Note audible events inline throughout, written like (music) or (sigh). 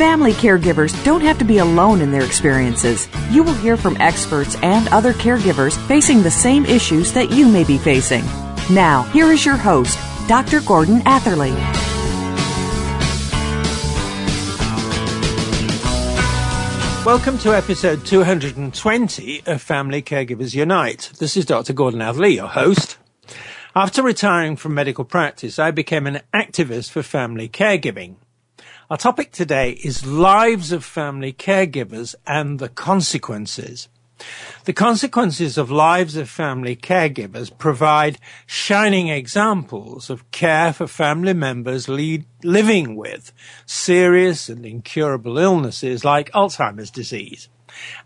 Family caregivers don't have to be alone in their experiences. You will hear from experts and other caregivers facing the same issues that you may be facing. Now, here is your host, Dr. Gordon Atherley. Welcome to episode 220 of Family Caregivers Unite. This is Dr. Gordon Atherley, your host. After retiring from medical practice, I became an activist for family caregiving. Our topic today is lives of family caregivers and the consequences. The consequences of lives of family caregivers provide shining examples of care for family members lead, living with serious and incurable illnesses like Alzheimer's disease.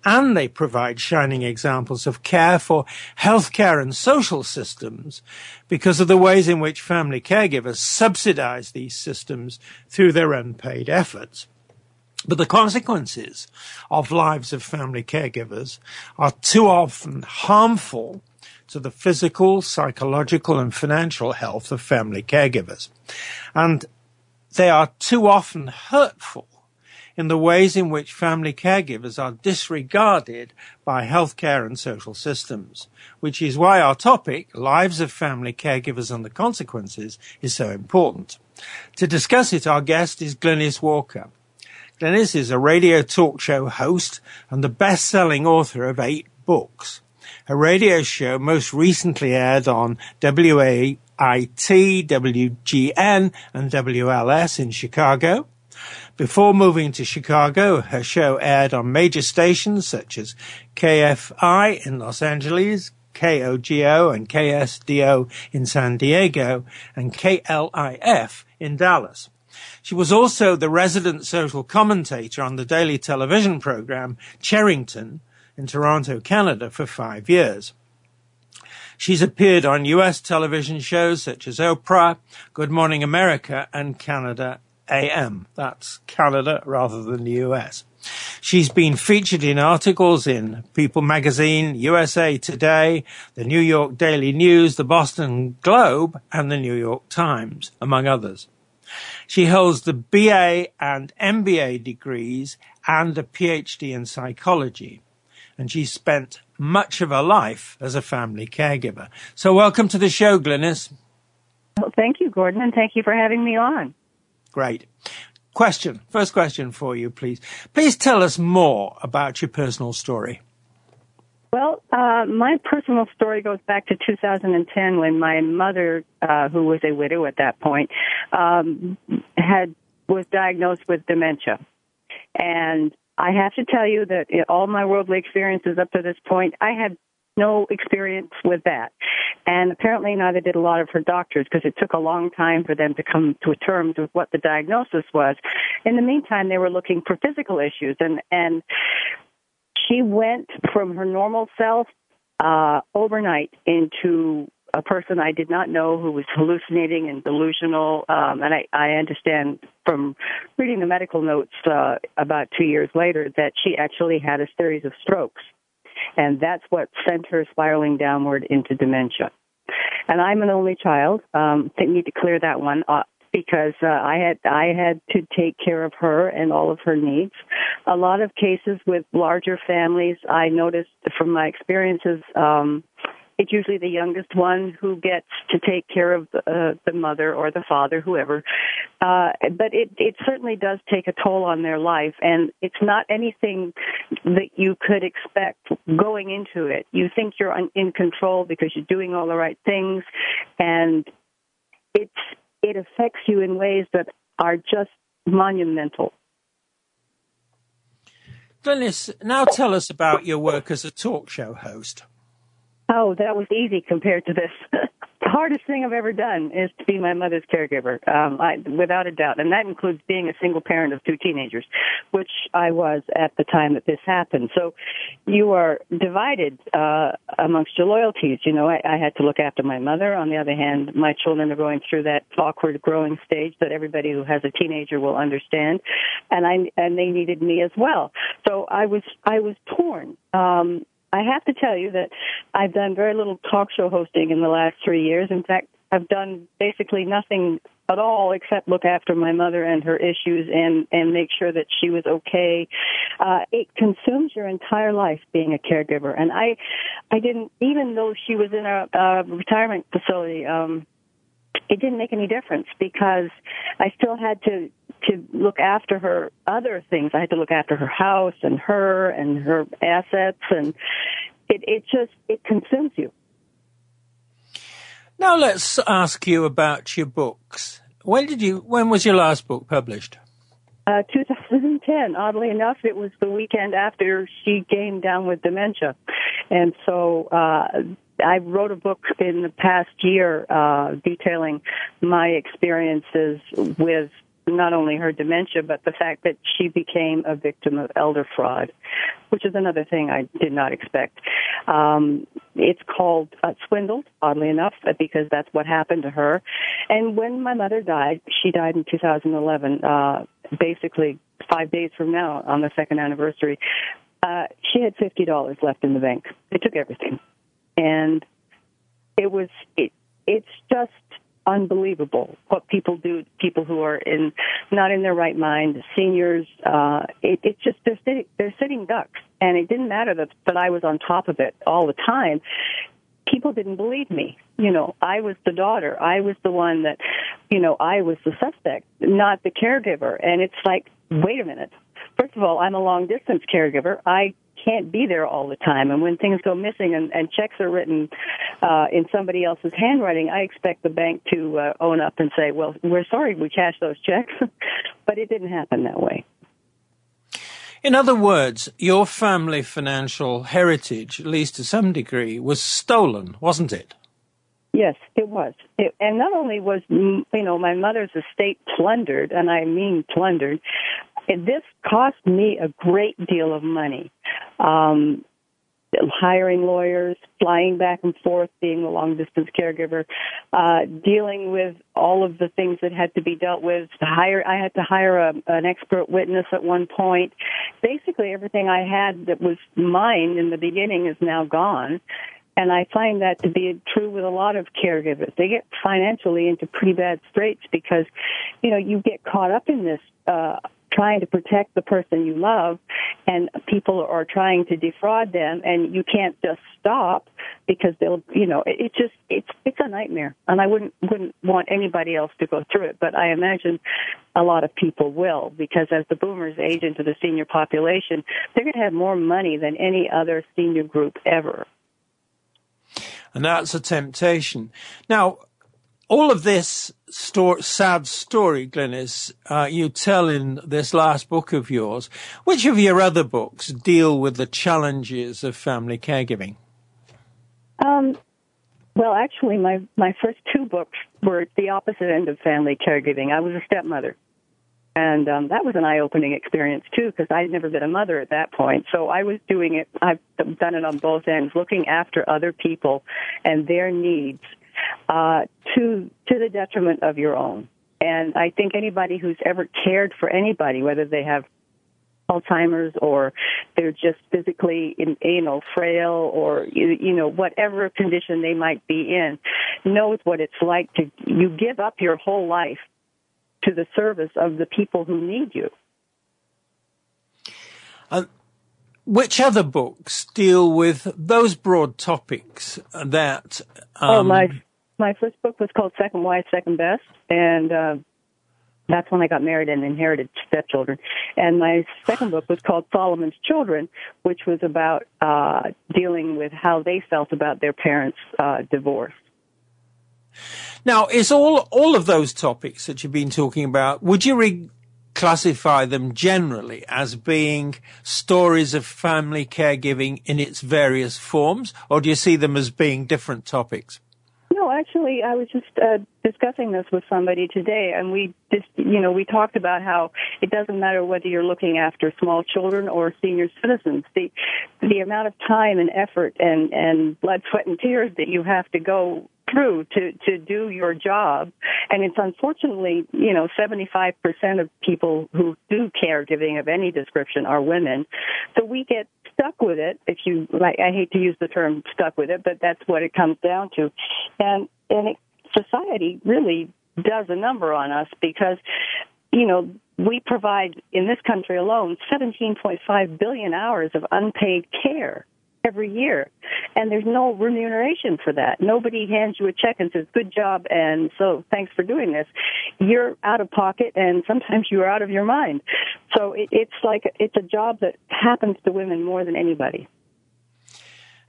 And they provide shining examples of care for healthcare and social systems because of the ways in which family caregivers subsidize these systems through their unpaid efforts. But the consequences of lives of family caregivers are too often harmful to the physical, psychological, and financial health of family caregivers. And they are too often hurtful in the ways in which family caregivers are disregarded by healthcare and social systems, which is why our topic, Lives of Family Caregivers and the Consequences, is so important. To discuss it, our guest is Glynnis Walker. Glynnis is a radio talk show host and the best-selling author of eight books. Her radio show most recently aired on WAIT, WGN, and WLS in Chicago. Before moving to Chicago, her show aired on major stations such as KFI in Los Angeles, KOGO and KSDO in San Diego, and KLIF in Dallas. She was also the resident social commentator on the daily television program Cherrington in Toronto, Canada for five years. She's appeared on US television shows such as Oprah, Good Morning America, and Canada AM. That's Canada rather than the US. She's been featured in articles in People magazine, USA Today, the New York Daily News, the Boston Globe, and the New York Times, among others. She holds the BA and MBA degrees and a PhD in psychology. And she spent much of her life as a family caregiver. So welcome to the show, Glynnis. Well, thank you, Gordon, and thank you for having me on. Great. Question. First question for you, please. Please tell us more about your personal story. Well, uh, my personal story goes back to 2010 when my mother, uh, who was a widow at that point, um, had was diagnosed with dementia, and I have to tell you that all my worldly experiences up to this point, I had no experience with that. And apparently neither did a lot of her doctors because it took a long time for them to come to terms with what the diagnosis was. In the meantime, they were looking for physical issues and, and she went from her normal self uh, overnight into a person I did not know who was hallucinating and delusional. Um, and I, I understand from reading the medical notes uh, about two years later that she actually had a series of strokes. And that's what sent her spiraling downward into dementia. And I'm an only child. Um, I need to clear that one. Uh, because uh, I had I had to take care of her and all of her needs. A lot of cases with larger families, I noticed from my experiences. Um, it's usually the youngest one who gets to take care of uh, the mother or the father, whoever. Uh, but it, it certainly does take a toll on their life, and it's not anything that you could expect going into it. You think you're in control because you're doing all the right things, and it's it affects you in ways that are just monumental. Glynnis, now tell us about your work as a talk show host. Oh, that was easy compared to this. (laughs) the hardest thing I've ever done is to be my mother's caregiver, um, I, without a doubt, and that includes being a single parent of two teenagers, which I was at the time that this happened. So, you are divided uh, amongst your loyalties. You know, I, I had to look after my mother. On the other hand, my children are going through that awkward growing stage that everybody who has a teenager will understand, and I and they needed me as well. So I was I was torn. Um, I have to tell you that I've done very little talk show hosting in the last three years. In fact, I've done basically nothing at all except look after my mother and her issues and and make sure that she was okay. Uh, it consumes your entire life being a caregiver, and I I didn't even though she was in a, a retirement facility. Um, it didn't make any difference because I still had to to look after her other things. I had to look after her house and her and her assets and it it just it consumes you. Now let's ask you about your books. When did you when was your last book published? Uh, 2010. Oddly enough, it was the weekend after she came down with dementia, and so uh, I wrote a book in the past year uh, detailing my experiences with not only her dementia, but the fact that she became a victim of elder fraud, which is another thing I did not expect. Um, it's called uh, Swindled, oddly enough, because that's what happened to her. And when my mother died, she died in 2011, uh, basically five days from now on the second anniversary. Uh, she had $50 left in the bank. They took everything. And it was, it, it's just unbelievable what people do people who are in not in their right mind seniors uh it, it's just they're sitting they're sitting ducks. And it didn't matter that that I was on top of it all the time. People didn't believe me. You know I was the daughter. I was the one that you know I was the suspect not the caregiver. And it's like wait a minute. First of all I'm a long distance caregiver. I can't be there all the time. And when things go missing and, and checks are written uh, in somebody else's handwriting, I expect the bank to uh, own up and say, "Well, we're sorry we cashed those checks," (laughs) but it didn't happen that way. In other words, your family financial heritage, at least to some degree, was stolen, wasn't it? Yes, it was. It, and not only was, you know, my mother's estate plundered, and I mean plundered, this cost me a great deal of money. Um, hiring lawyers, flying back and forth, being a long distance caregiver, uh, dealing with all of the things that had to be dealt with. To hire, I had to hire a, an expert witness at one point. Basically, everything I had that was mine in the beginning is now gone. And I find that to be true with a lot of caregivers. They get financially into pretty bad straits because, you know, you get caught up in this, uh, trying to protect the person you love and people are trying to defraud them and you can't just stop because they'll you know it, it just it's it's a nightmare. And I wouldn't wouldn't want anybody else to go through it but I imagine a lot of people will because as the boomers age into the senior population they're going to have more money than any other senior group ever. And that's a temptation. Now all of this sto- sad story, Glynnis, uh, you tell in this last book of yours. Which of your other books deal with the challenges of family caregiving? Um, well, actually, my my first two books were the opposite end of family caregiving. I was a stepmother, and um, that was an eye-opening experience too, because I'd never been a mother at that point. So I was doing it. I've done it on both ends, looking after other people and their needs uh, to to the detriment of your own. And I think anybody who's ever cared for anybody, whether they have Alzheimer's or they're just physically, in, you know, frail or you know whatever condition they might be in, knows what it's like to you give up your whole life to the service of the people who need you. Uh, which other books deal with those broad topics that? Um, oh, my my first book was called Second Wife, Second Best, and uh, that's when I got married and inherited stepchildren. And my second book was called Solomon's Children, which was about uh, dealing with how they felt about their parents' uh, divorce. Now, is all all of those topics that you've been talking about? Would you re- classify them generally as being stories of family caregiving in its various forms, or do you see them as being different topics? No, actually, I was just uh, discussing this with somebody today, and we just, you know, we talked about how it doesn't matter whether you're looking after small children or senior citizens. The the amount of time and effort and and blood, sweat, and tears that you have to go through to to do your job. And it's unfortunately you know 75% of people who do caregiving of any description are women. So we get stuck with it if you like I hate to use the term stuck with it but that's what it comes down to. And and it, society really does a number on us because you know we provide in this country alone 17.5 billion hours of unpaid care every year. And there's no remuneration for that. Nobody hands you a check and says, good job, and so thanks for doing this. You're out of pocket, and sometimes you're out of your mind. So it, it's like, it's a job that happens to women more than anybody.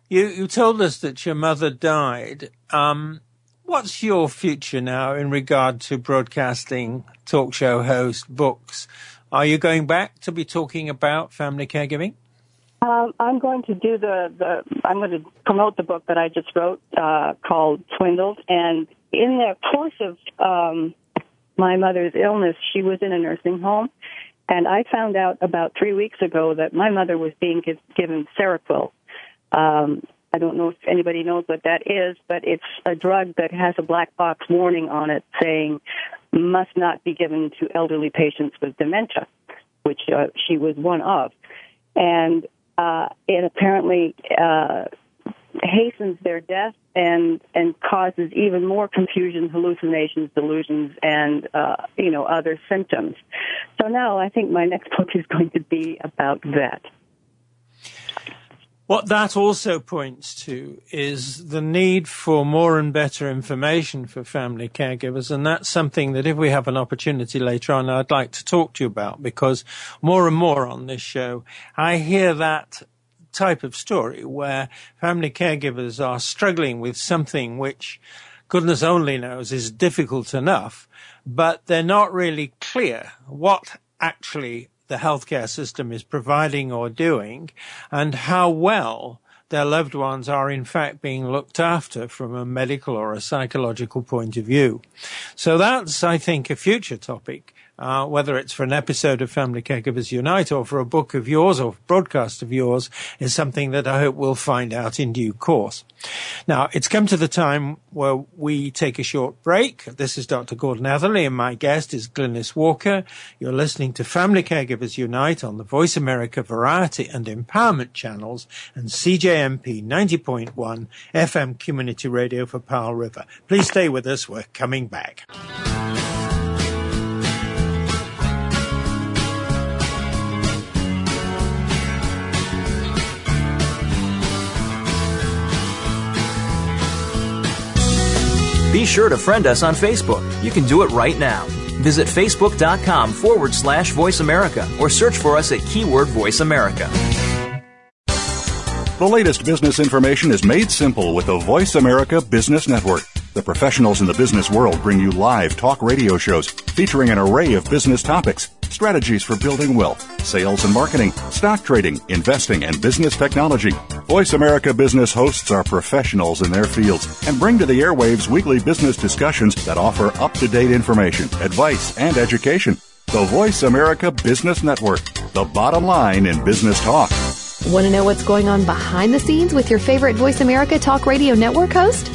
You, you told us that your mother died. Um, what's your future now in regard to broadcasting, talk show host, books? Are you going back to be talking about family caregiving? Um, I'm going to do the, the I'm going to promote the book that I just wrote uh, called Swindled, and in the course of um, my mother's illness, she was in a nursing home, and I found out about three weeks ago that my mother was being give, given Seroquel. Um, I don't know if anybody knows what that is, but it's a drug that has a black box warning on it saying must not be given to elderly patients with dementia, which uh, she was one of. And uh, it apparently uh, hastens their death and and causes even more confusion, hallucinations, delusions, and uh, you know other symptoms. So now I think my next book is going to be about that. What that also points to is the need for more and better information for family caregivers. And that's something that if we have an opportunity later on, I'd like to talk to you about because more and more on this show, I hear that type of story where family caregivers are struggling with something which goodness only knows is difficult enough, but they're not really clear what actually the healthcare system is providing or doing and how well their loved ones are in fact being looked after from a medical or a psychological point of view. So that's, I think, a future topic uh, whether it's for an episode of Family Caregivers Unite or for a book of yours or broadcast of yours, is something that I hope we'll find out in due course. Now, it's come to the time where we take a short break. This is Dr. Gordon Atherley and my guest is Glynnis Walker. You're listening to Family Caregivers Unite on the Voice America Variety and Empowerment channels and CJMP 90.1 FM Community Radio for Powell River. Please stay with us. We're coming back. Be sure to friend us on Facebook. You can do it right now. Visit facebook.com forward slash voice America or search for us at keyword voice America. The latest business information is made simple with the Voice America Business Network. The professionals in the business world bring you live talk radio shows featuring an array of business topics strategies for building wealth, sales and marketing, stock trading, investing, and business technology. Voice America Business hosts are professionals in their fields and bring to the airwaves weekly business discussions that offer up to date information, advice, and education. The Voice America Business Network, the bottom line in business talk. Want to know what's going on behind the scenes with your favorite Voice America Talk Radio Network host?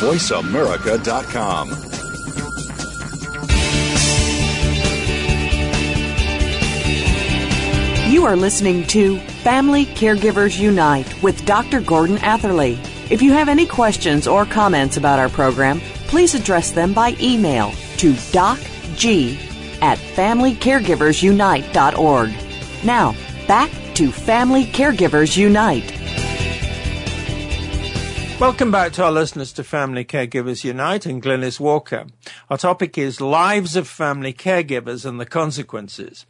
VoiceAmerica.com. You are listening to Family Caregivers Unite with Dr. Gordon Atherley. If you have any questions or comments about our program, please address them by email to docg at FamilyCaregiversUnite.org. Now, back to Family Caregivers Unite. Welcome back to our listeners to Family Caregivers Unite and Glynnis Walker. Our topic is Lives of Family Caregivers and the Consequences.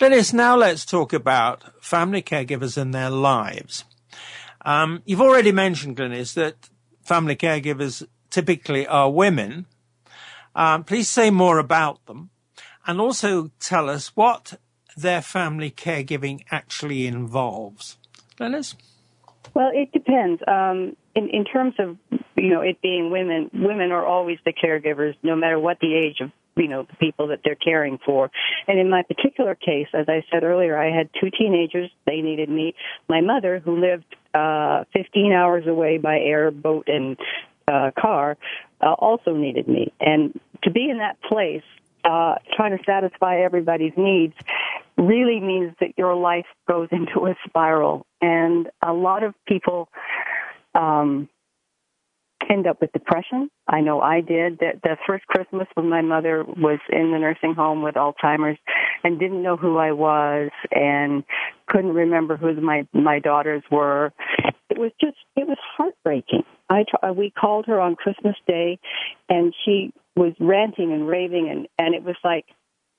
Glynnis, now let's talk about family caregivers and their lives. Um, you've already mentioned, Glynnis, that family caregivers typically are women. Um, please say more about them and also tell us what their family caregiving actually involves. Glynnis? Well, it depends. Um, in, in terms of you know it being women, women are always the caregivers, no matter what the age of you know the people that they're caring for. And in my particular case, as I said earlier, I had two teenagers. They needed me. My mother, who lived uh, 15 hours away by air, boat, and uh, car, uh, also needed me. And to be in that place, uh, trying to satisfy everybody's needs, really means that your life goes (laughs) into a spiral. And a lot of people um, end up with depression. I know I did. That the first Christmas when my mother was in the nursing home with Alzheimer's and didn't know who I was and couldn't remember who my my daughters were. It was just it was heartbreaking. I we called her on Christmas Day, and she was ranting and raving, and and it was like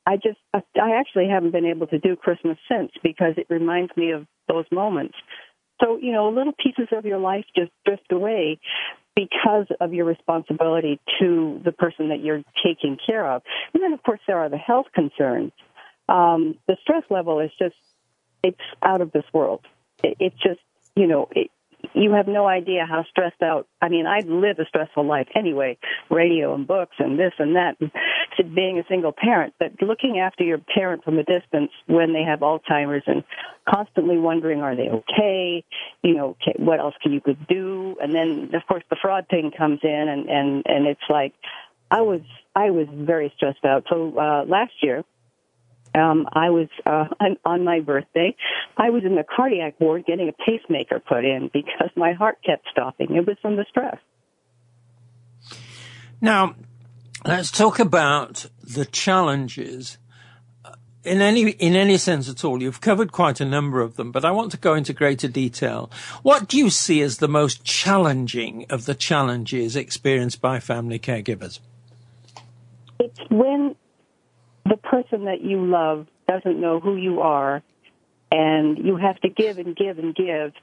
I just, I actually haven't been able to do Christmas since because it reminds me of those moments. So, you know, little pieces of your life just drift away because of your responsibility to the person that you're taking care of. And then, of course, there are the health concerns. Um, the stress level is just, it's out of this world. It, it's just, you know, it, you have no idea how stressed out. I mean, I live a stressful life anyway, radio and books and this and that, and being a single parent. But looking after your parent from a distance when they have Alzheimer's and constantly wondering, are they okay? You know, what else can you could do? And then, of course, the fraud thing comes in, and and and it's like, I was I was very stressed out. So uh, last year, um, I was uh, (laughs) on my birthday. I was in the cardiac ward getting a pacemaker put in because my heart kept stopping. It was from the stress. Now, let's talk about the challenges uh, in any in any sense at all. You've covered quite a number of them, but I want to go into greater detail. What do you see as the most challenging of the challenges experienced by family caregivers? It's when the person that you love doesn't know who you are, and you have to give and give and give,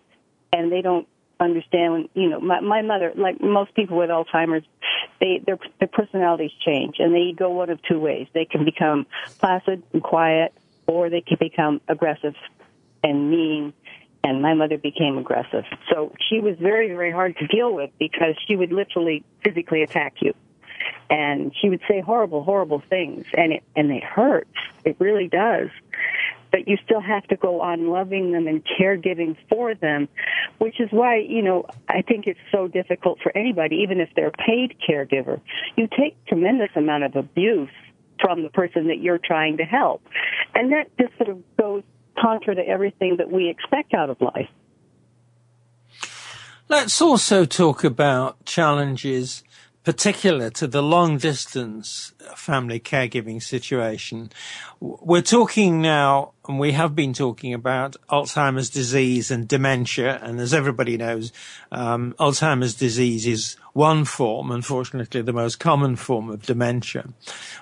and they don't understand. You know, my, my mother, like most people with Alzheimer's, they their their personalities change, and they go one of two ways. They can become placid and quiet, or they can become aggressive and mean. And my mother became aggressive, so she was very, very hard to deal with because she would literally physically attack you and she would say horrible, horrible things, and it and it hurts. It really does. But you still have to go on loving them and caregiving for them, which is why you know I think it's so difficult for anybody, even if they're a paid caregiver. You take tremendous amount of abuse from the person that you're trying to help, and that just sort of goes contra to everything that we expect out of life. Let's also talk about challenges particular to the long distance family caregiving situation. We're talking now, and we have been talking about Alzheimer's disease and dementia. And as everybody knows, um, Alzheimer's disease is one form, unfortunately, the most common form of dementia.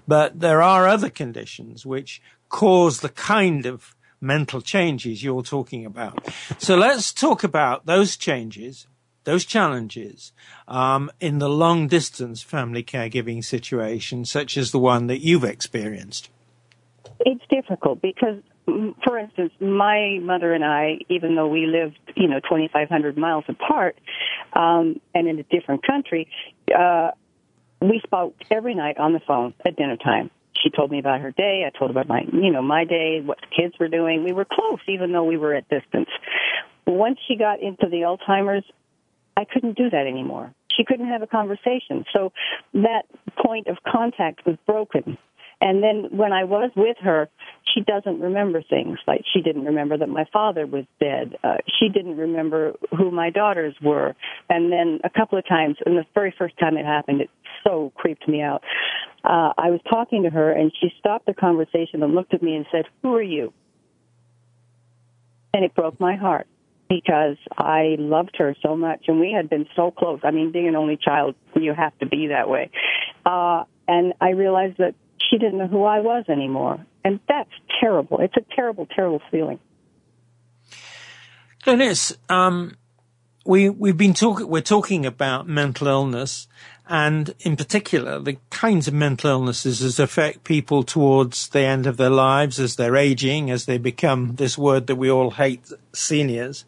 But there are other conditions which cause the kind of mental changes you're talking about. So let's talk about those changes those challenges um, in the long distance family caregiving situation, such as the one that you've experienced? It's difficult because, for instance, my mother and I, even though we lived, you know, 2,500 miles apart um, and in a different country, uh, we spoke every night on the phone at dinner time. She told me about her day. I told her about my, you know, my day, what the kids were doing. We were close, even though we were at distance. Once she got into the Alzheimer's, I couldn't do that anymore. She couldn't have a conversation. So that point of contact was broken. And then when I was with her, she doesn't remember things. Like she didn't remember that my father was dead. Uh, she didn't remember who my daughters were. And then a couple of times, and the very first time it happened, it so creeped me out. uh, I was talking to her, and she stopped the conversation and looked at me and said, "Who are you?" And it broke my heart because I loved her so much, and we had been so close. I mean, being an only child, you have to be that way. Uh, and I realized that she didn't know who I was anymore, and that's terrible. It's a terrible, terrible feeling. Glynnis, um, we we've been talking. We're talking about mental illness, and in particular, the kinds of mental illnesses that affect people towards the end of their lives, as they're aging, as they become this word that we all hate, seniors.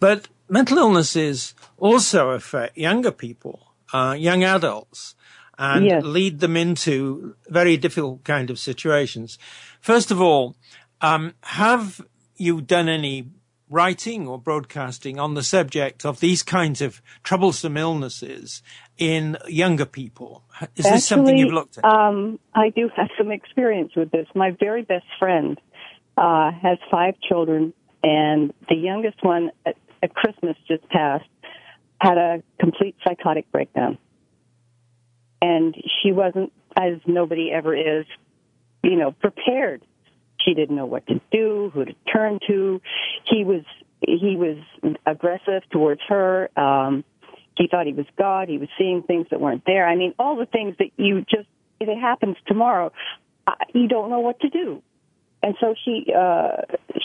But mental illnesses also affect younger people, uh, young adults, and Yes. lead them into very difficult kind of situations. First of all, um, have you done any writing or broadcasting on the subject of these kinds of troublesome illnesses in younger people? Is this something you've looked at? Um, I do have some experience with this. My very best friend uh, has five children, and the youngest one at, at Christmas just passed had a complete psychotic breakdown. And she wasn't, as nobody ever is, you know, prepared. She didn't know what to do, who to turn to. He was he was aggressive towards her. Um, he thought he was God. He was seeing things that weren't there. I mean, all the things that you just if it happens tomorrow, you don't know what to do. And so she uh,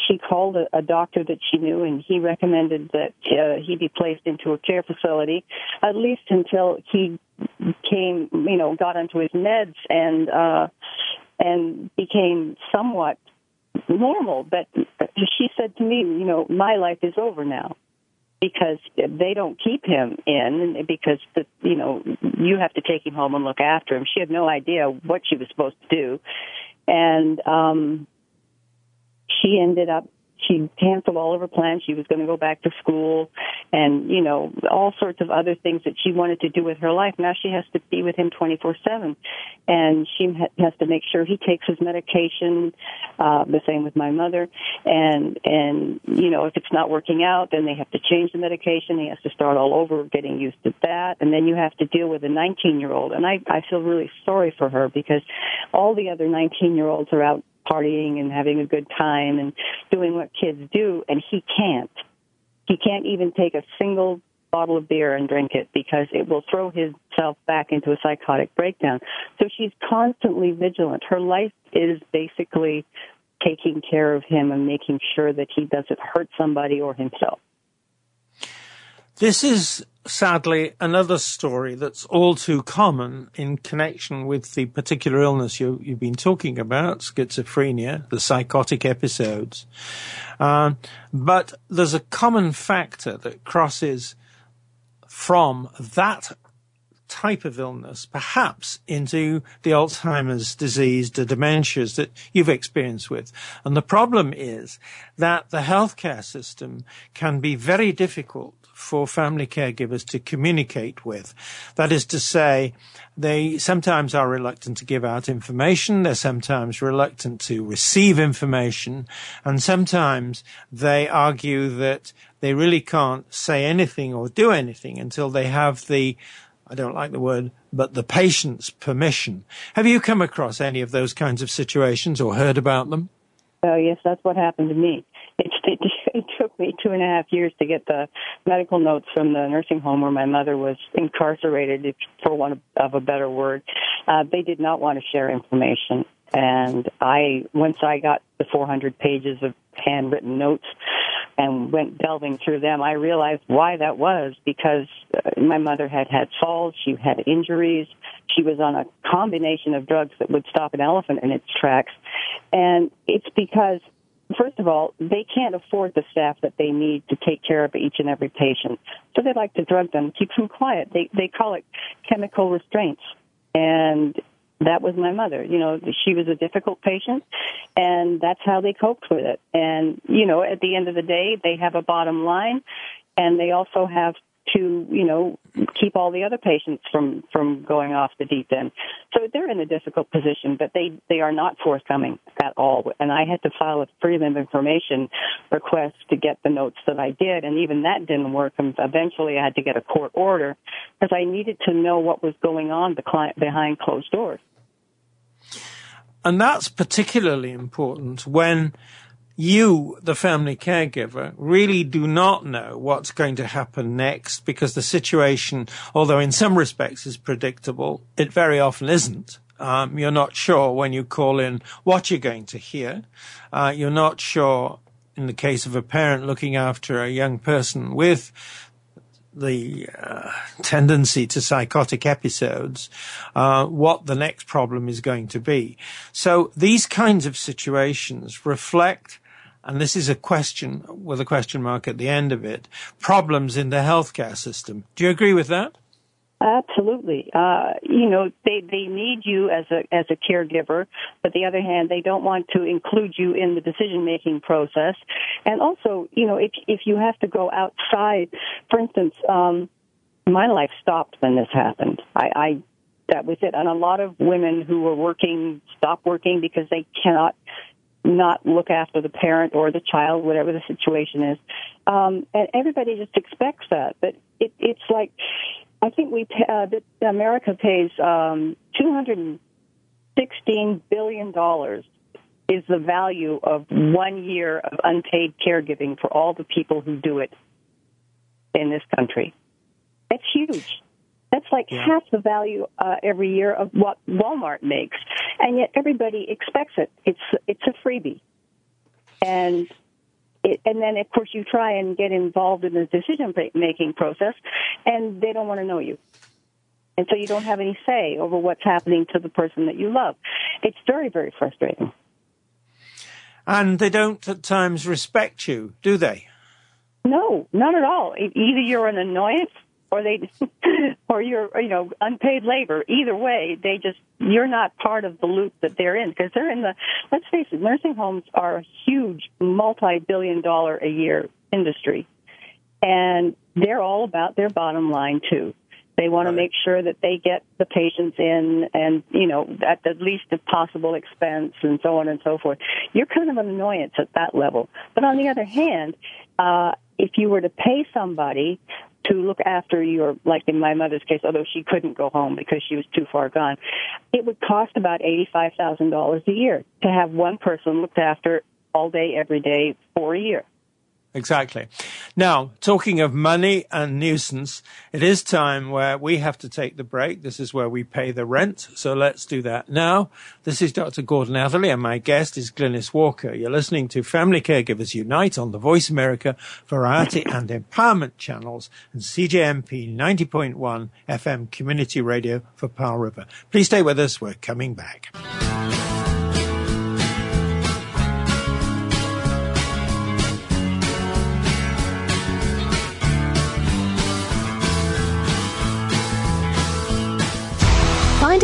she called a, a doctor that she knew, and he recommended that uh, he be placed into a care facility, at least until he came, you know, got onto his meds and uh, and became somewhat normal. But she said to me, you know, my life is over now because they don't keep him in because the you know you have to take him home and look after him. She had no idea what she was supposed to do, and um, she ended up she canceled all of her plans. She was going to go back to school and, you know, all sorts of other things that she wanted to do with her life. Now she has to be with him 24-7. And she has to make sure he takes his medication, uh, the same with my mother. And, and, you know, if it's not working out, then they have to change the medication. He has to start all over getting used to that. And then you have to deal with a 19 year old. And I, I feel really sorry for her because all the other 19 year olds are out partying and having a good time and doing what kids do, and he can't. He can't even take a single bottle of beer and drink it because it will throw himself back into a psychotic breakdown. So she's constantly vigilant. Her life is basically taking care of him and making sure that he doesn't hurt somebody or himself. This is sadly another story that's all too common in connection with the particular illness you, you've been talking about, schizophrenia, the psychotic episodes. Um, but there's a common factor that crosses from that type of illness, perhaps into the Alzheimer's disease, the dementias that you've experienced with. And the problem is that the healthcare system can be very difficult for family caregivers to communicate with. That is to say, they sometimes are reluctant to give out information. They're sometimes reluctant to receive information. And sometimes they argue that they really can't say anything or do anything until they have the I don't like the word, but the patient's permission. Have you come across any of those kinds of situations or heard about them? Oh, yes, that's what happened to me. (laughs) It, took me two and a half years to get the medical notes from the nursing home where my mother was incarcerated, for one of a better word. Uh, they did not want to share information. And I, once I got the 400 pages of handwritten notes and went delving through them, I realized why that was because uh, my mother had had falls, she had injuries, she was on a combination of drugs that would stop an elephant in its tracks. And it's because First of all, they can't afford the staff that they need to take care of each and every patient. So they like to drug them, keep them quiet. They they call it chemical restraints. And that was my mother. You know, she was a difficult patient and that's how they coped with it. And, you know, at the end of the day, they have a bottom line and they also have to, you know, keep all the other patients from, from going off the deep end. So they're in a difficult position, but they, they are not forthcoming at all. And I had to file a freedom of information request to get the notes that I did. And even that didn't work. And eventually I had to get a court order because I needed to know what was going on the client behind closed doors. and that's particularly important when you, the family caregiver, really do not know what's going to happen next because the situation, although in some respects is predictable, it very often isn't. Um, you're not sure when you call in what you're going to hear. Uh, you're not sure in the case of a parent looking after a young person with the uh, tendency to psychotic episodes, uh, what the next problem is going to be. So these kinds of situations reflect, and this is a question with a question mark at the end of it, problems in the healthcare system. Do you agree with that? Absolutely. Uh, you know, they, they need you as a, as a caregiver, but the other hand, they don't want to include you in the decision making process. And also, you know, if, if you have to go outside, for instance, um, my life stopped when this happened. I, I, that was it. And a lot of women who were working stopped working because they cannot not look after the parent or the child, whatever the situation is. Um, and everybody just expects that. But it, it's like, I think we uh, America pays um, 216 billion dollars is the value of one year of unpaid caregiving for all the people who do it in this country. That's huge. That's like yeah. half the value uh, every year of what Walmart makes, and yet everybody expects it. It's it's a freebie, and it, and then of course you try and get involved in the decision making process, and they don't want to know you. And so you don't have any say over what's happening to the person that you love. It's very, very frustrating. And they don't at times respect you, do they? No, not at all. Either you're an annoyance or they (laughs) or you're you know unpaid labor. Either way they just you're not part of the loop that they're in. Because they're in the let's face it nursing homes are a huge multi-billion dollar a year industry. And they're all about their bottom line too. They want right. to make sure that they get the patients in and you know at the least possible expense and so on and so forth. You're kind of an annoyance at that level. But on the other hand uh if you were to pay somebody to look after your, like in my mother's case, although she couldn't go home because she was too far gone, it would cost about $85,000 a year to have one person looked after all day, every day for a year. Exactly. Now, talking of money and nuisance, it is time where we have to take the break. This is where we pay the rent. So let's do that now. This is Dr. Gordon Atherley and my guest is Glynnis Walker. You're listening to Family Caregivers Unite on the Voice America Variety and Empowerment channels and CJMP 90.1 FM Community Radio for Powell River. Please stay with us. We're coming back.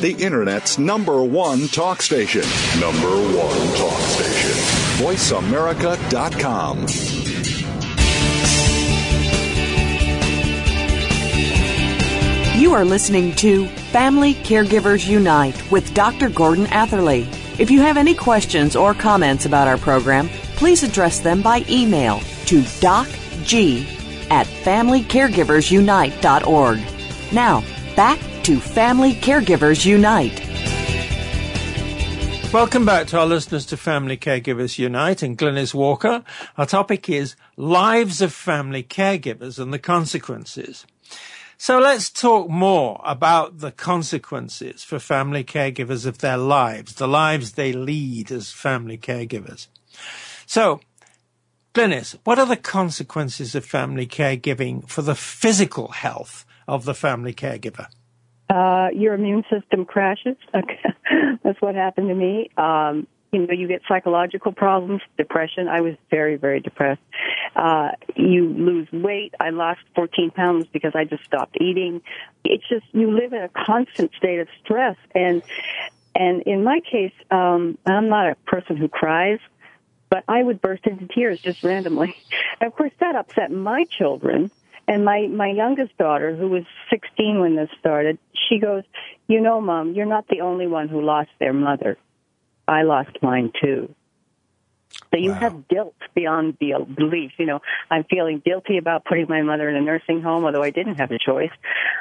The Internet's number one talk station. Number one talk station. VoiceAmerica.com. You are listening to Family Caregivers Unite with Dr. Gordon Atherley. If you have any questions or comments about our program, please address them by email to docg at familycaregiversunite.org. Now, back to Family Caregivers Unite. Welcome back to our listeners to Family Caregivers Unite and Glynnis Walker. Our topic is lives of family caregivers and the consequences. So let's talk more about the consequences for family caregivers of their lives, the lives they lead as family caregivers. So, Glynnis, what are the consequences of family caregiving for the physical health of the family caregiver? Uh, your immune system crashes. (laughs) That's what happened to me. Um, you know, you get psychological problems, depression. I was very, very depressed. Uh, you lose weight. I lost 14 pounds because I just stopped eating. It's just, you live in a constant state of stress. And, and in my case, um, I'm not a person who cries, but I would burst into tears just randomly. And of course, that upset my children and my, my youngest daughter, who was 16 when this started, she goes, you know, mom, you're not the only one who lost their mother. I lost mine too. So you wow. have guilt beyond belief. You know, I'm feeling guilty about putting my mother in a nursing home, although I didn't have a choice.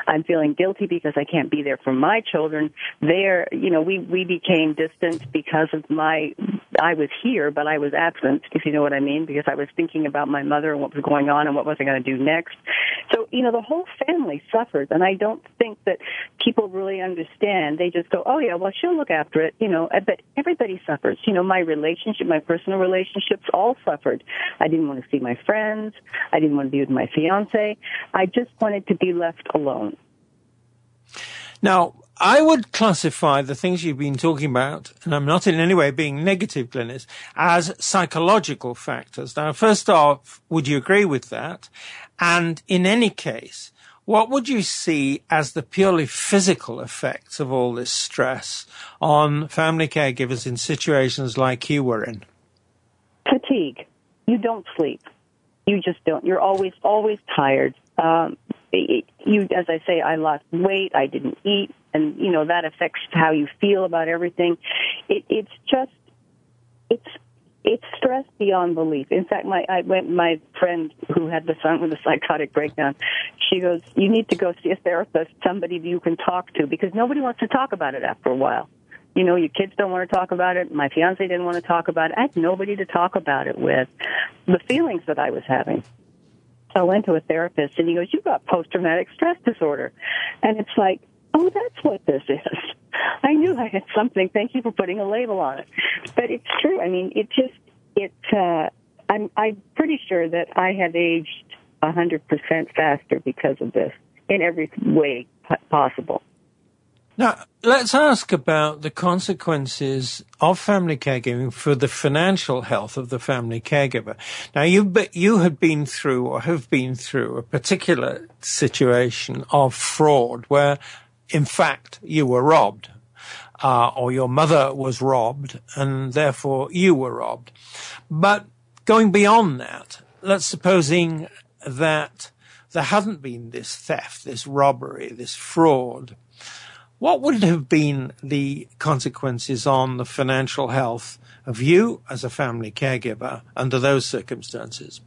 I'm feeling guilty because I can't be there for my children. There, you know, we we became distant because of my. I was here, but I was absent, if you know what I mean, because I was thinking about my mother and what was going on and what was I going to do next. So, you know, the whole family suffers, and I don't think that people really understand. They just go, "Oh yeah, well she'll look after it," you know. But everybody suffers. You know, my relationship, my personal relationships all suffered. I didn't want to see my friends. I didn't want to be with my fiance. I just wanted to be left alone. Now, I would classify the things you've been talking about, and I'm not in any way being negative, Glynnis, as psychological factors. Now, first off, would you agree with that? And in any case, what would you see as the purely physical effects of all this stress on family caregivers in situations like you were in? Fatigue. You don't sleep. You just don't. You're always, always tired. Um, you, as I say, I lost weight. I didn't eat, and you know that affects how you feel about everything. It, it's just, it's it's stress beyond belief. In fact, my I went my friend who had the son with a psychotic breakdown. She goes, "You need to go see a therapist, somebody you can talk to, because nobody wants to talk about it after a while." You know, your kids don't want to talk about it. My fiance didn't want to talk about it. I had nobody to talk about it with. The feelings that I was having. So I went to a therapist and he goes, you've got post-traumatic stress disorder. And it's like, oh, that's what this is. (laughs) I knew I had something. Thank you for putting a label on it. But it's true. I mean, it just, it, uh, I'm, I'm pretty sure that I have aged 100% faster because of this in every way possible. Now, let's ask about the consequences of family caregiving for the financial health of the family caregiver. Now, you you had been through or have been through a particular situation of fraud where, in fact, you were robbed, uh, or your mother was robbed, and therefore you were robbed. But going beyond that, let's supposing that there hadn't been this theft, this robbery, this fraud what would have been the consequences on the financial health of you as a family caregiver under those circumstances?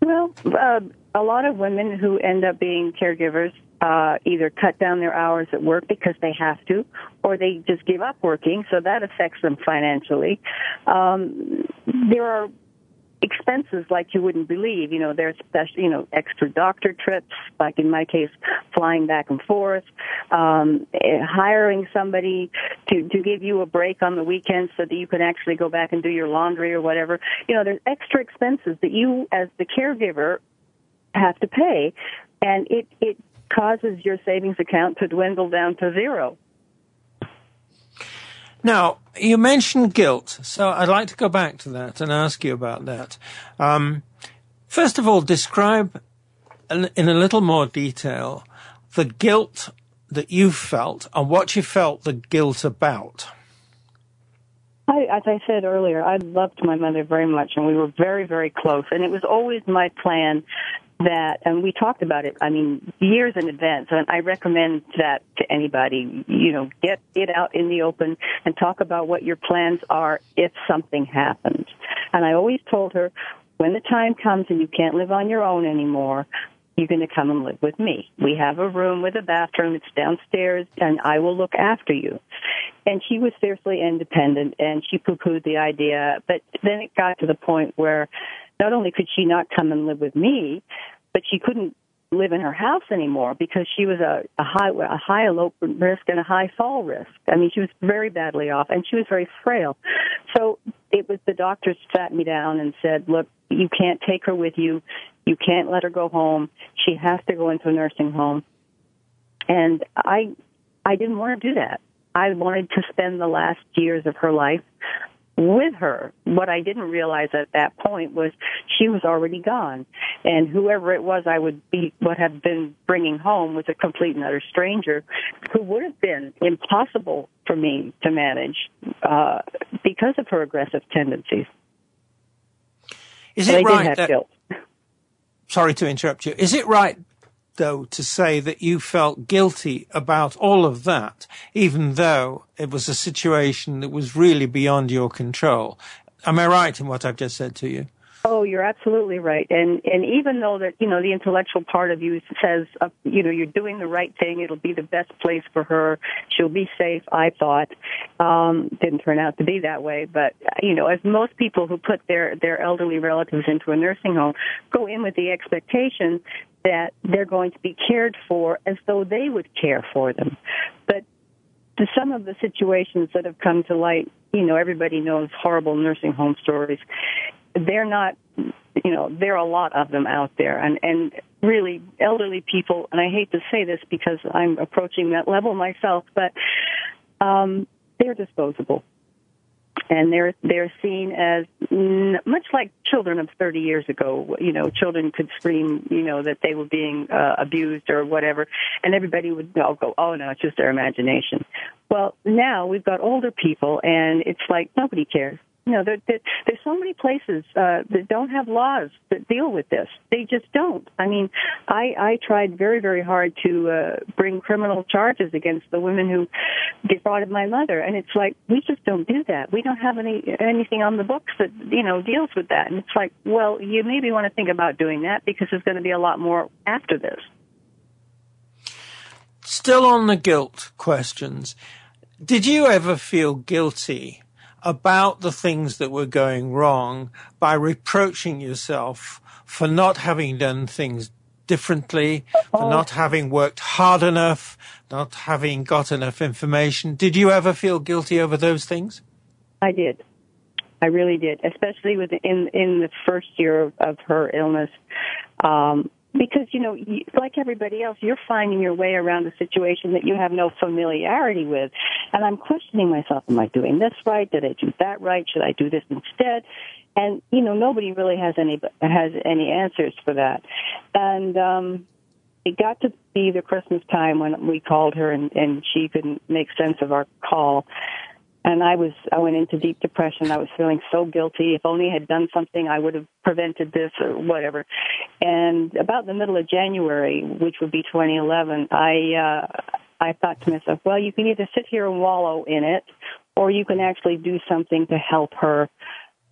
Well, uh, a lot of women who end up being caregivers uh, either cut down their hours at work because they have to, or they just give up working, so that affects them financially. Um, there are expenses like you wouldn't believe. You know, there's special, you know, extra doctor trips, like in my case, flying back and forth, um, eh, hiring somebody to, to give you a break on the weekends so that you can actually go back and do your laundry or whatever. You know, there's extra expenses that you as the caregiver have to pay and it, it causes your savings account to dwindle down to zero. Now, you mentioned guilt, so I'd like to go back to that and ask you about that. Um, first of all, describe in a little more detail the guilt that you felt and what you felt the guilt about. I, as I said earlier, I loved my mother very much, and we were very, very close. And it was always my plan that, and we talked about it, I mean, years in advance, and I recommend that to anybody, you know, get it out in the open and talk about what your plans are if something happens. And I always told her, when the time comes and you can't live on your own anymore, you're going to come and live with me. We have a room with a bathroom. It's downstairs, and I will look after you. And she was fiercely independent, and she poo-pooed the idea. But then it got to the point where not only could she not come and live with me, but she couldn't live in her house anymore because she was a, a high a high elopement risk and a high fall risk. I mean, she was very badly off, and she was very frail. So it was the doctors sat me down and said, "Look, you can't take her with you. You can't let her go home. She has to go into a nursing home." And I I didn't want to do that. I wanted to spend the last years of her life with her. What I didn't realize at that point was she was already gone, and whoever it was I would be would have been bringing home was a complete and utter stranger, who would have been impossible for me to manage uh, because of her aggressive tendencies. Is it right that? Sorry to interrupt you. Is it right though to say that you felt guilty about all of that, even though it was a situation that was really beyond your control? Am I right in what I've just said to you? Oh, you're absolutely right. And and even though that you know the intellectual part of you says uh, you know you're doing the right thing, it'll be the best place for her. She'll be safe. I thought um, didn't turn out to be that way. But you know, as most people who put their their elderly relatives into a nursing home go in with the expectation that they're going to be cared for as though they would care for them. But to some of the situations that have come to light, you know, everybody knows horrible nursing home stories. They're not, you know, there are a lot of them out there, and and really elderly people. And I hate to say this because I'm approaching that level myself, but um, they're disposable, and they're they're seen as much like children of 30 years ago. You know, children could scream, you know, that they were being uh, abused or whatever, and everybody would all go, "Oh no, it's just their imagination." Well, now we've got older people, and it's like nobody cares. You know, there, there, there's so many places uh, that don't have laws that deal with this. They just don't. I mean, I, I tried very, very hard to uh, bring criminal charges against the women who defrauded my mother, and it's like we just don't do that. We don't have any anything on the books that you know deals with that. And it's like, well, you maybe want to think about doing that because there's going to be a lot more after this. Still on the guilt questions, did you ever feel guilty about the things that were going wrong by reproaching yourself for not having done things differently, for not having worked hard enough, not having got enough information? Did you ever feel guilty over those things? I did. I really did, especially with in in the first year of, of her illness, um, because you know, like everybody else, you're finding your way around a situation that you have no familiarity with, and I'm questioning myself: Am I doing this right? Did I do that right? Should I do this instead? And you know, nobody really has any has any answers for that, and. um it got to be the Christmas time when we called her and, and she couldn't make sense of our call and I was I went into deep depression. I was feeling so guilty. If only I had done something, I would have prevented this or whatever. And about the middle of January, which would be 2011, I uh, I thought to myself, well, you can either sit here and wallow in it, or you can actually do something to help her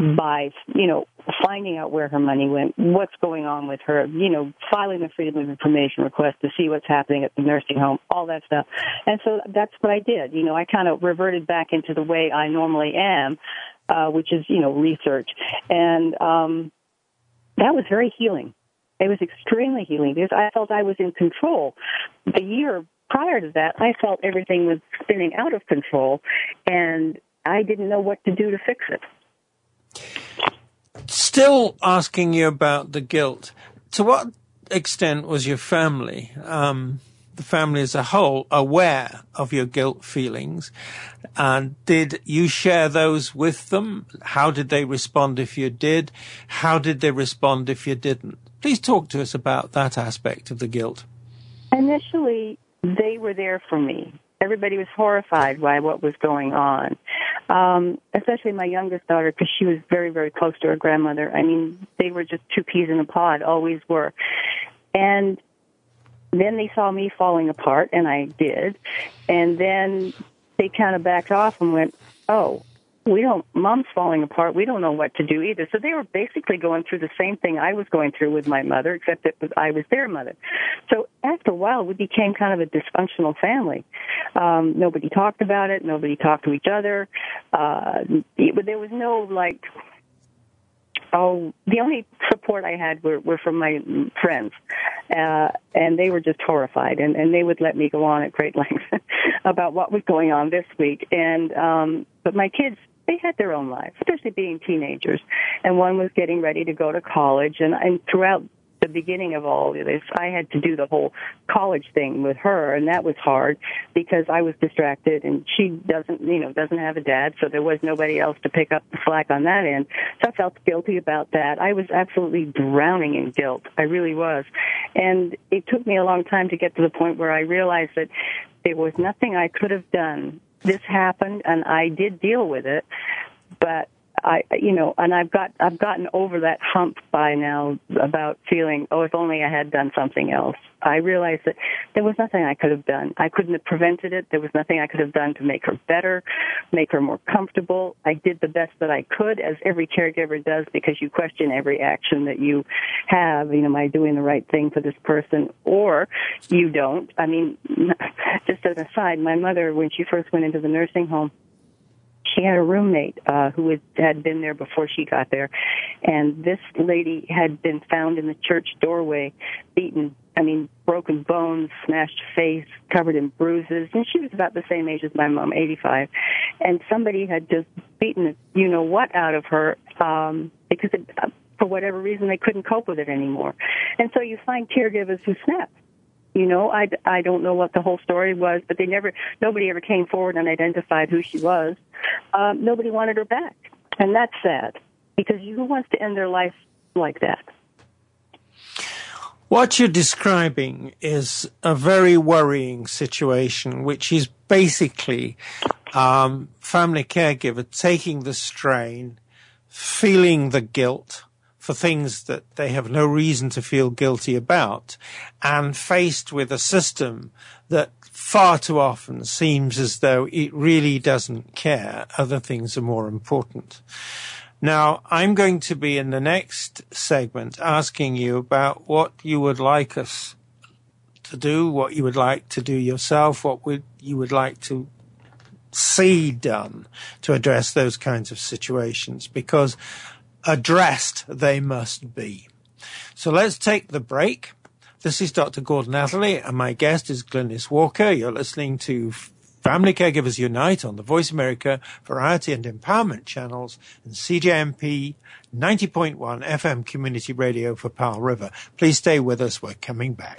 by you know finding out where her money went, what's going on with her, you know, filing the freedom of information request to see what's happening at the nursing home, all that stuff. And so that's what I did. You know, I kind of reverted back into the way I normally am, uh, which is you know research, and um, that was very healing. It was extremely healing because I felt I was in control. The year prior to that, I felt everything was spinning out of control, and I didn't know what to do to fix it. Still asking you about the guilt. To what extent was your family, um, the family as a whole, aware of your guilt feelings? And did you share those with them? How did they respond if you did? How did they respond if you didn't? Please talk to us about that aspect of the guilt. Initially, they were there for me. Everybody was horrified by what was going on, um, especially my youngest daughter because she was very, very close to her grandmother. I mean, they were just two peas in a pod, always were. And then they saw me falling apart, and I did. And then they kind of backed off and went, "Oh, we don't, mom's falling apart. We don't know what to do either. So they were basically going through the same thing I was going through with my mother, except that I was their mother. So after a while, we became kind of a dysfunctional family. Um, nobody talked about it. Nobody talked to each other. Uh, there was no like, oh, the only support I had were, were from my friends, uh, and they were just horrified, and, and they would let me go on at great (laughs) length about what was going on this week. And um, but my kids they had their own lives, especially being teenagers. And one was getting ready to go to college. And, and throughout the beginning of all of this, I had to do the whole college thing with her, and that was hard because I was distracted, and she doesn't, you know, doesn't have a dad, so there was nobody else to pick up the slack on that end. So I felt guilty about that. I was absolutely drowning in guilt. I really was, and it took me a long time to get to the point where I realized that there was nothing I could have done this happened and I did deal with it, but I, you know, and I've got, I've gotten over that hump by now about feeling, oh, if only I had done something else. I realized that there was nothing I could have done. I couldn't have prevented it. There was nothing I could have done to make her better, make her more comfortable. I did the best that I could, as every caregiver does, because you question every action that you have. You know, am I doing the right thing for this person? Or you don't. I mean, (laughs) just as an aside, my mother, when she first went into the nursing home, she had a roommate uh, who had, had been there before she got there, and this lady had been found in the church doorway, beaten. I mean, broken bones, smashed face, covered in bruises, and she was about the same age as my mom, 85. And somebody had just beaten, you know what, out of her um, because it, uh, for whatever reason they couldn't cope with it anymore. And so you find caregivers who snap you know, I, I don't know what the whole story was, but they never, nobody ever came forward and identified who she was. Um, nobody wanted her back. And that's sad because who wants to end their life like that? What you're describing is a very worrying situation, which is basically um, family caregiver taking the strain, feeling the guilt, for things that they have no reason to feel guilty about and faced with a system that far too often seems as though it really doesn't care. Other things are more important. Now, I'm going to be in the next segment asking you about what you would like us to do, what you would like to do yourself, what would you would like to see done to address those kinds of situations because addressed they must be. So let's take the break. This is Dr. Gordon Atherley, and my guest is Glynnis Walker. You're listening to Family Caregivers Unite on the Voice America Variety and Empowerment channels and CJMP 90.1 FM Community Radio for Powell River. Please stay with us. We're coming back.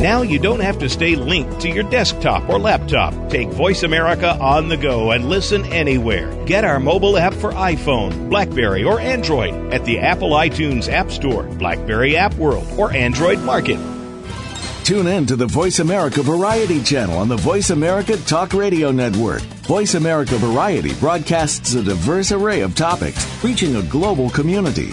Now you don't have to stay linked to your desktop or laptop. Take Voice America on the go and listen anywhere. Get our mobile app for iPhone, Blackberry, or Android at the Apple iTunes App Store, Blackberry App World, or Android Market. Tune in to the Voice America Variety channel on the Voice America Talk Radio Network. Voice America Variety broadcasts a diverse array of topics, reaching a global community.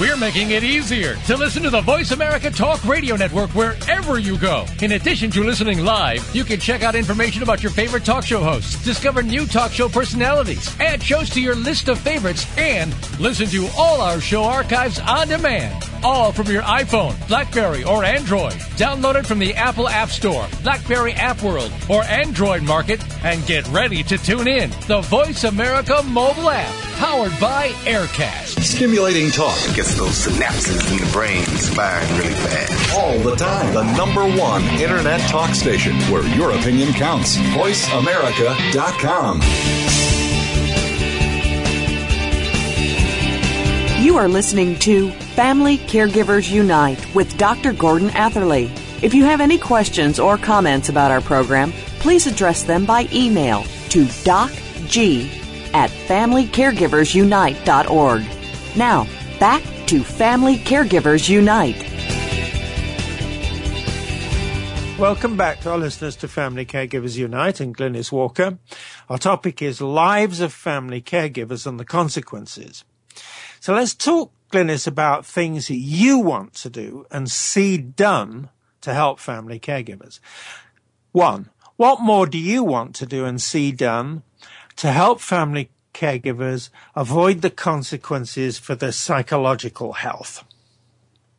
We're making it easier to listen to the Voice America Talk Radio Network wherever you go. In addition to listening live, you can check out information about your favorite talk show hosts, discover new talk show personalities, add shows to your list of favorites, and listen to all our show archives on demand. All from your iPhone, Blackberry, or Android. Download it from the Apple App Store, Blackberry App World, or Android Market, and get ready to tune in. The Voice America mobile app, powered by Aircast. Stimulating talk gets those synapses in the brain firing really fast. All the time. The number one internet talk station where your opinion counts. VoiceAmerica.com. You are listening to Family Caregivers Unite with Dr. Gordon Atherley. If you have any questions or comments about our program, please address them by email to docg at FamilyCaregiversUnite.org. Now, back to Family Caregivers Unite. Welcome back to our listeners to Family Caregivers Unite and Glynnis Walker. Our topic is lives of family caregivers and the consequences. So let's talk, Glynnis, about things that you want to do and see done to help family caregivers. One, what more do you want to do and see done to help family caregivers avoid the consequences for their psychological health?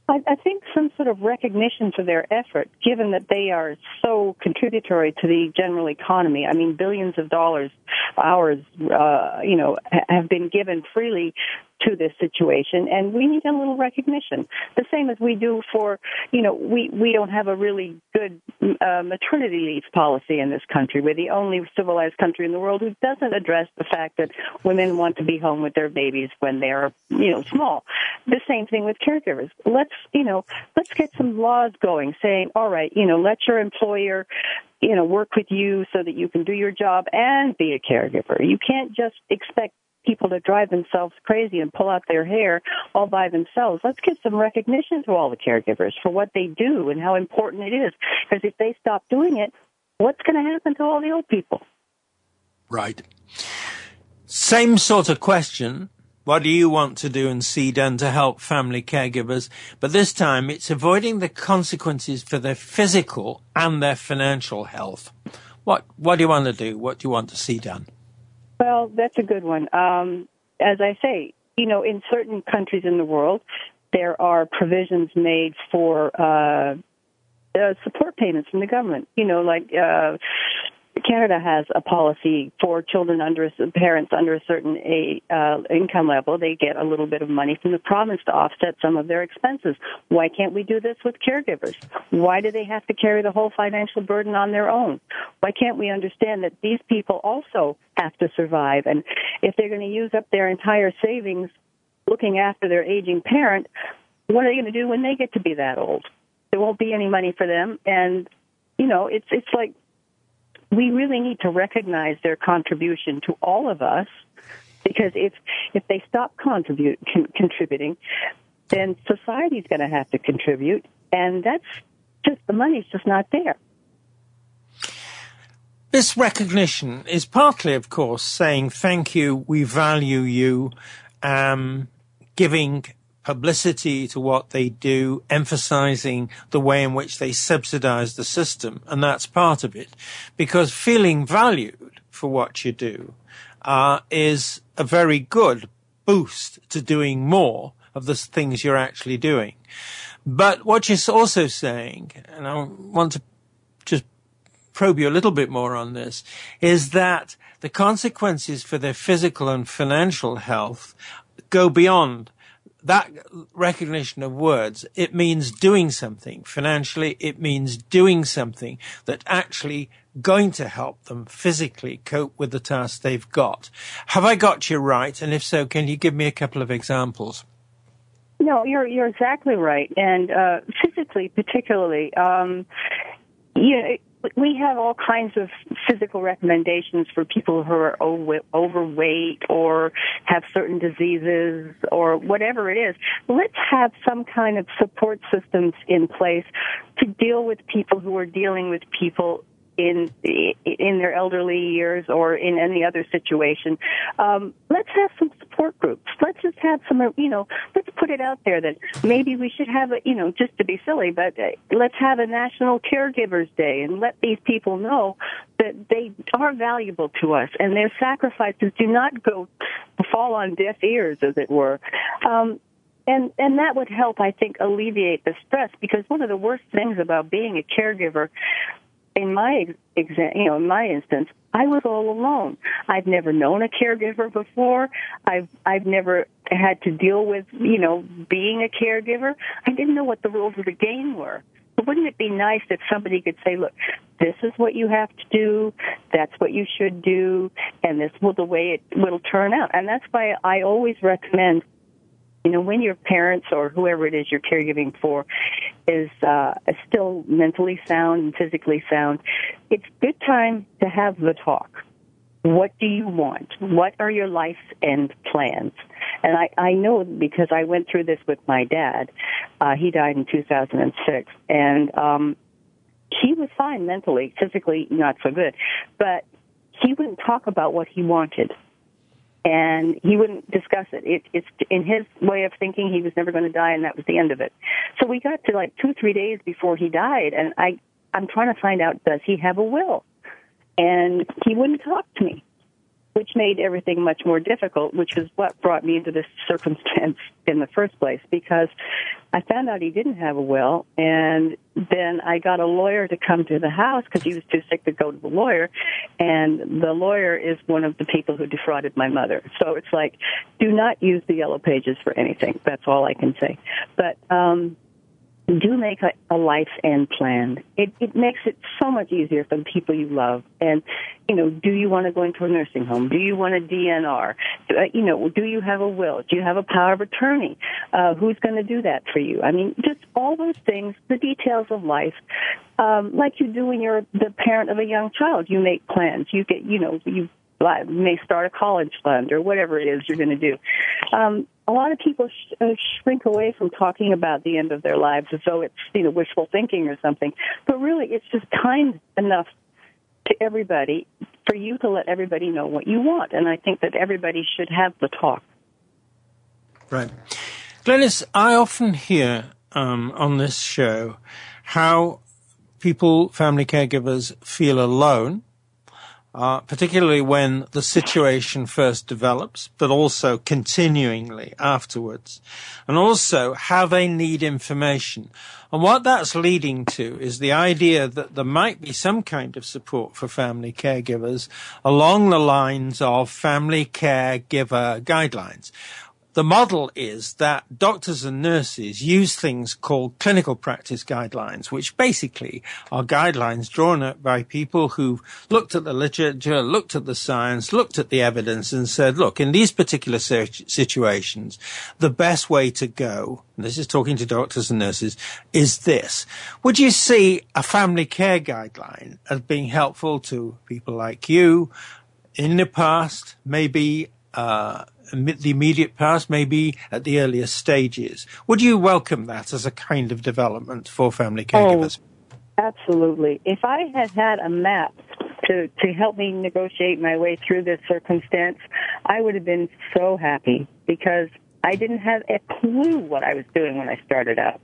I, think some sort of recognition for their effort, given that they are so contributory to the general economy. I mean, billions of dollars, hours, uh, you know, have been given freely to this situation, and we need a little recognition. The same as we do for, you know, we we don't have a really good uh, maternity leave policy in this country. We're the only civilized country in the world who doesn't address the fact that women want to be home with their babies when they're, you know, small. The same thing with caregivers. Let's, you know, let's get some laws going saying, all right, you know, let your employer you know, work with you so that you can do your job and be a caregiver. You can't just expect people to drive themselves crazy and pull out their hair all by themselves. Let's give some recognition to all the caregivers for what they do and how important it is. Because if they stop doing it, what's going to happen to all the old people? Right. Same sort of question. What do you want to do and see done to help family caregivers? But this time it's avoiding the consequences for their physical and their financial health. What, what do you want to do? What do you want to see done? Well, that's a good one. Um, as I say, you know, in certain countries in the world, there are provisions made for uh, uh, support payments from the government. You know, like uh, Canada has a policy for children under parents under a certain a, uh, income level. They get a little bit of money from the province to offset some of their expenses. Why can't we do this with caregivers? Why do they have to carry the whole financial burden on their own? Why can't we understand that these people also have to survive? And if they're going to use up their entire savings looking after their aging parent, what are they going to do when they get to be that old? There won't be any money for them, and you know, it's it's like we really need to recognize their contribution to all of us because if if they stop contribute con- contributing, then society's going to have to contribute, and that's just the money's just not there. This recognition is partly, of course, saying thank you, we value you, um, giving publicity to what they do, emphasizing the way in which they subsidize the system. And that's part of it. Because feeling valued for what you do uh, is a very good boost to doing more of the things you're actually doing. But what you're also saying, and I want to just probe you a little bit more on this, is that the consequences for their physical and financial health go beyond that recognition of words, it means doing something financially. It means doing something that actually going to help them physically cope with the task they've got. Have I got you right? And if so, can you give me a couple of examples? No, you're you're exactly right, and uh, physically, particularly, um, know, we have all kinds of physical recommendations for people who are overweight or have certain diseases or whatever it is. Let's have some kind of support systems in place to deal with people who are dealing with people in in their elderly years or in any other situation. Um, let's have some support groups. Let's just have some, you know, put it out there that maybe we should have a, you know, just to be silly, but uh, let's have a National Caregivers Day and let these people know that they are valuable to us and their sacrifices do not go fall on deaf ears, as it were. Um, and and that would help i think alleviate the stress because one of the worst things about being a caregiver in my exam, you know, in my instance, I was all alone. I've never known a caregiver before. I've I've never had to deal with, you know, being a caregiver. I didn't know what the rules of the game were. But wouldn't it be nice if somebody could say, "Look, this is what you have to do. That's what you should do, and this will the way it will turn out." And that's why I always recommend you know, when your parents or whoever it is you're caregiving for is uh, still mentally sound and physically sound, it's good time to have the talk. what do you want? What are your life end plans? And I, I know because I went through this with my dad. Uh, he died in 2006 and, um, he was fine mentally, physically not so good, but he wouldn't talk about what he wanted. And he wouldn't discuss it. it. It's in his way of thinking, he was never going to die, and that was the end of it. So we got to like two, three days before he died, and I, I'm trying to find out, does he have a will? And he wouldn't talk to me which made everything much more difficult, which is what brought me into this circumstance (laughs) in the first place because I found out he didn't have a will and then I got a lawyer to come to the house because he was too sick to go to the lawyer and the lawyer is one of the people who defrauded my mother. So it's like, do not use the yellow pages for anything. That's all I can say. But, um, do make a, a life end plan. It, it makes it so much easier for the people you love. And, you know, do you want to go into a nursing home? Do you want a DNR? Uh, you know, do you have a will? Do you have a power of attorney? Uh, who's going to do that for you? I mean, just all those things, the details of life, um, like you do when you're the parent of a young child. You make plans. You get, you know, you may start a college fund or whatever it is you're going to do. Um, a lot of people sh- uh, shrink away from talking about the end of their lives as though it's you know wishful thinking or something, but really it's just kind enough to everybody for you to let everybody know what you want, and I think that everybody should have the talk. Right, Glynnis, I often hear um, on this show how people, family caregivers, feel alone uh, particularly when the situation first develops, but also continuingly afterwards, and also how they need information. And what that's leading to is the idea that there might be some kind of support for family caregivers along the lines of family caregiver guidelines the model is that doctors and nurses use things called clinical practice guidelines, which basically are guidelines drawn up by people who've looked at the literature, looked at the science, looked at the evidence and said, look, in these particular situations, the best way to go, and this is talking to doctors and nurses, is this. Would you see a family care guideline as being helpful to people like you in the past, maybe, uh, the immediate past, maybe at the earliest stages. Would you welcome that as a kind of development for family caregivers? Oh, absolutely. If I had had a map to, to help me negotiate my way through this circumstance, I would have been so happy because I didn't have a clue what I was doing when I started out.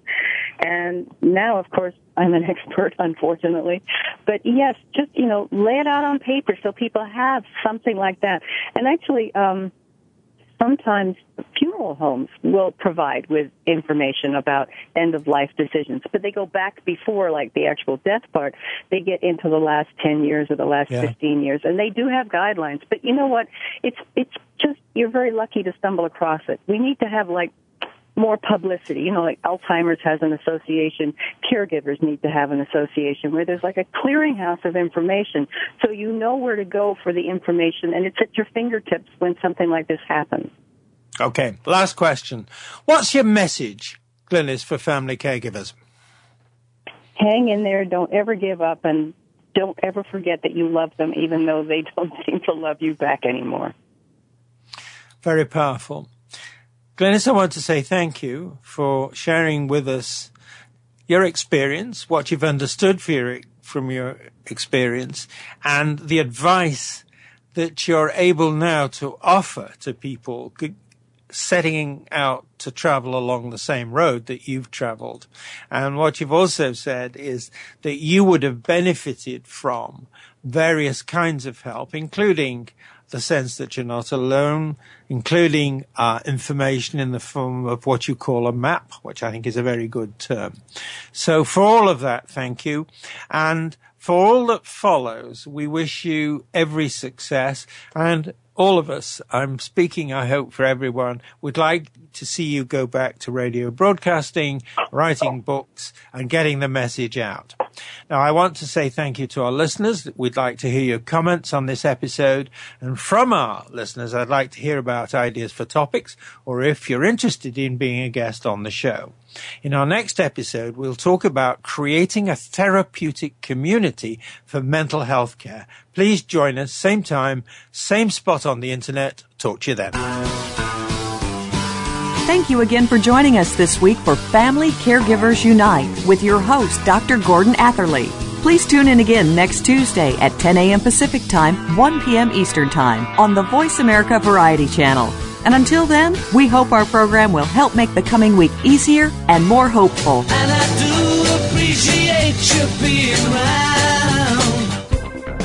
And now, of course, I'm an (laughs) expert, unfortunately. But yes, just, you know, lay it out on paper so people have something like that. And actually, um, sometimes funeral homes will provide with information about end of life decisions, but they go back before like the actual death part. They get into the last 10 years or the last yeah. 15 years and they do have guidelines. But you know what? It's, it's just, you're very lucky to stumble across it. We need to have like more publicity. You know, like Alzheimer's has an association, caregivers need to have an association where there's like a clearinghouse of information so you know where to go for the information and it's at your fingertips when something like this happens. Okay, last question. What's your message, Glynnis, for family caregivers? Hang in there, don't ever give up, and don't ever forget that you love them even though they (laughs) don't seem to love you back anymore. Very powerful. Glynnis, I want to say thank you for sharing with us your experience, what you've understood your, from your experience, and the advice that you're able now to offer to people setting out to travel along the same road that you've traveled. And what you've also said is that you would have benefited from various kinds of help, including the sense that you're not alone, including uh, information in the form of what you call a map, which I think is a very good term. So for all of that, thank you. And for all that follows, we wish you every success and all of us, I'm speaking, I hope, for everyone, would like to see you go back to radio broadcasting, writing books, and getting the message out. Now, I want to say thank you to our listeners. We'd like to hear your comments on this episode. And from our listeners, I'd like to hear about ideas for topics, or if you're interested in being a guest on the show. In our next episode, we'll talk about creating a therapeutic community for mental health care. Please join us, same time, same spot on the internet. Talk to you then. Thank you again for joining us this week for Family Caregivers Unite with your host, Dr. Gordon Atherley. Please tune in again next Tuesday at 10 a.m. Pacific Time, 1 p.m. Eastern Time on the Voice America Variety Channel. And until then, we hope our program will help make the coming week easier and more hopeful. And I do appreciate you being around.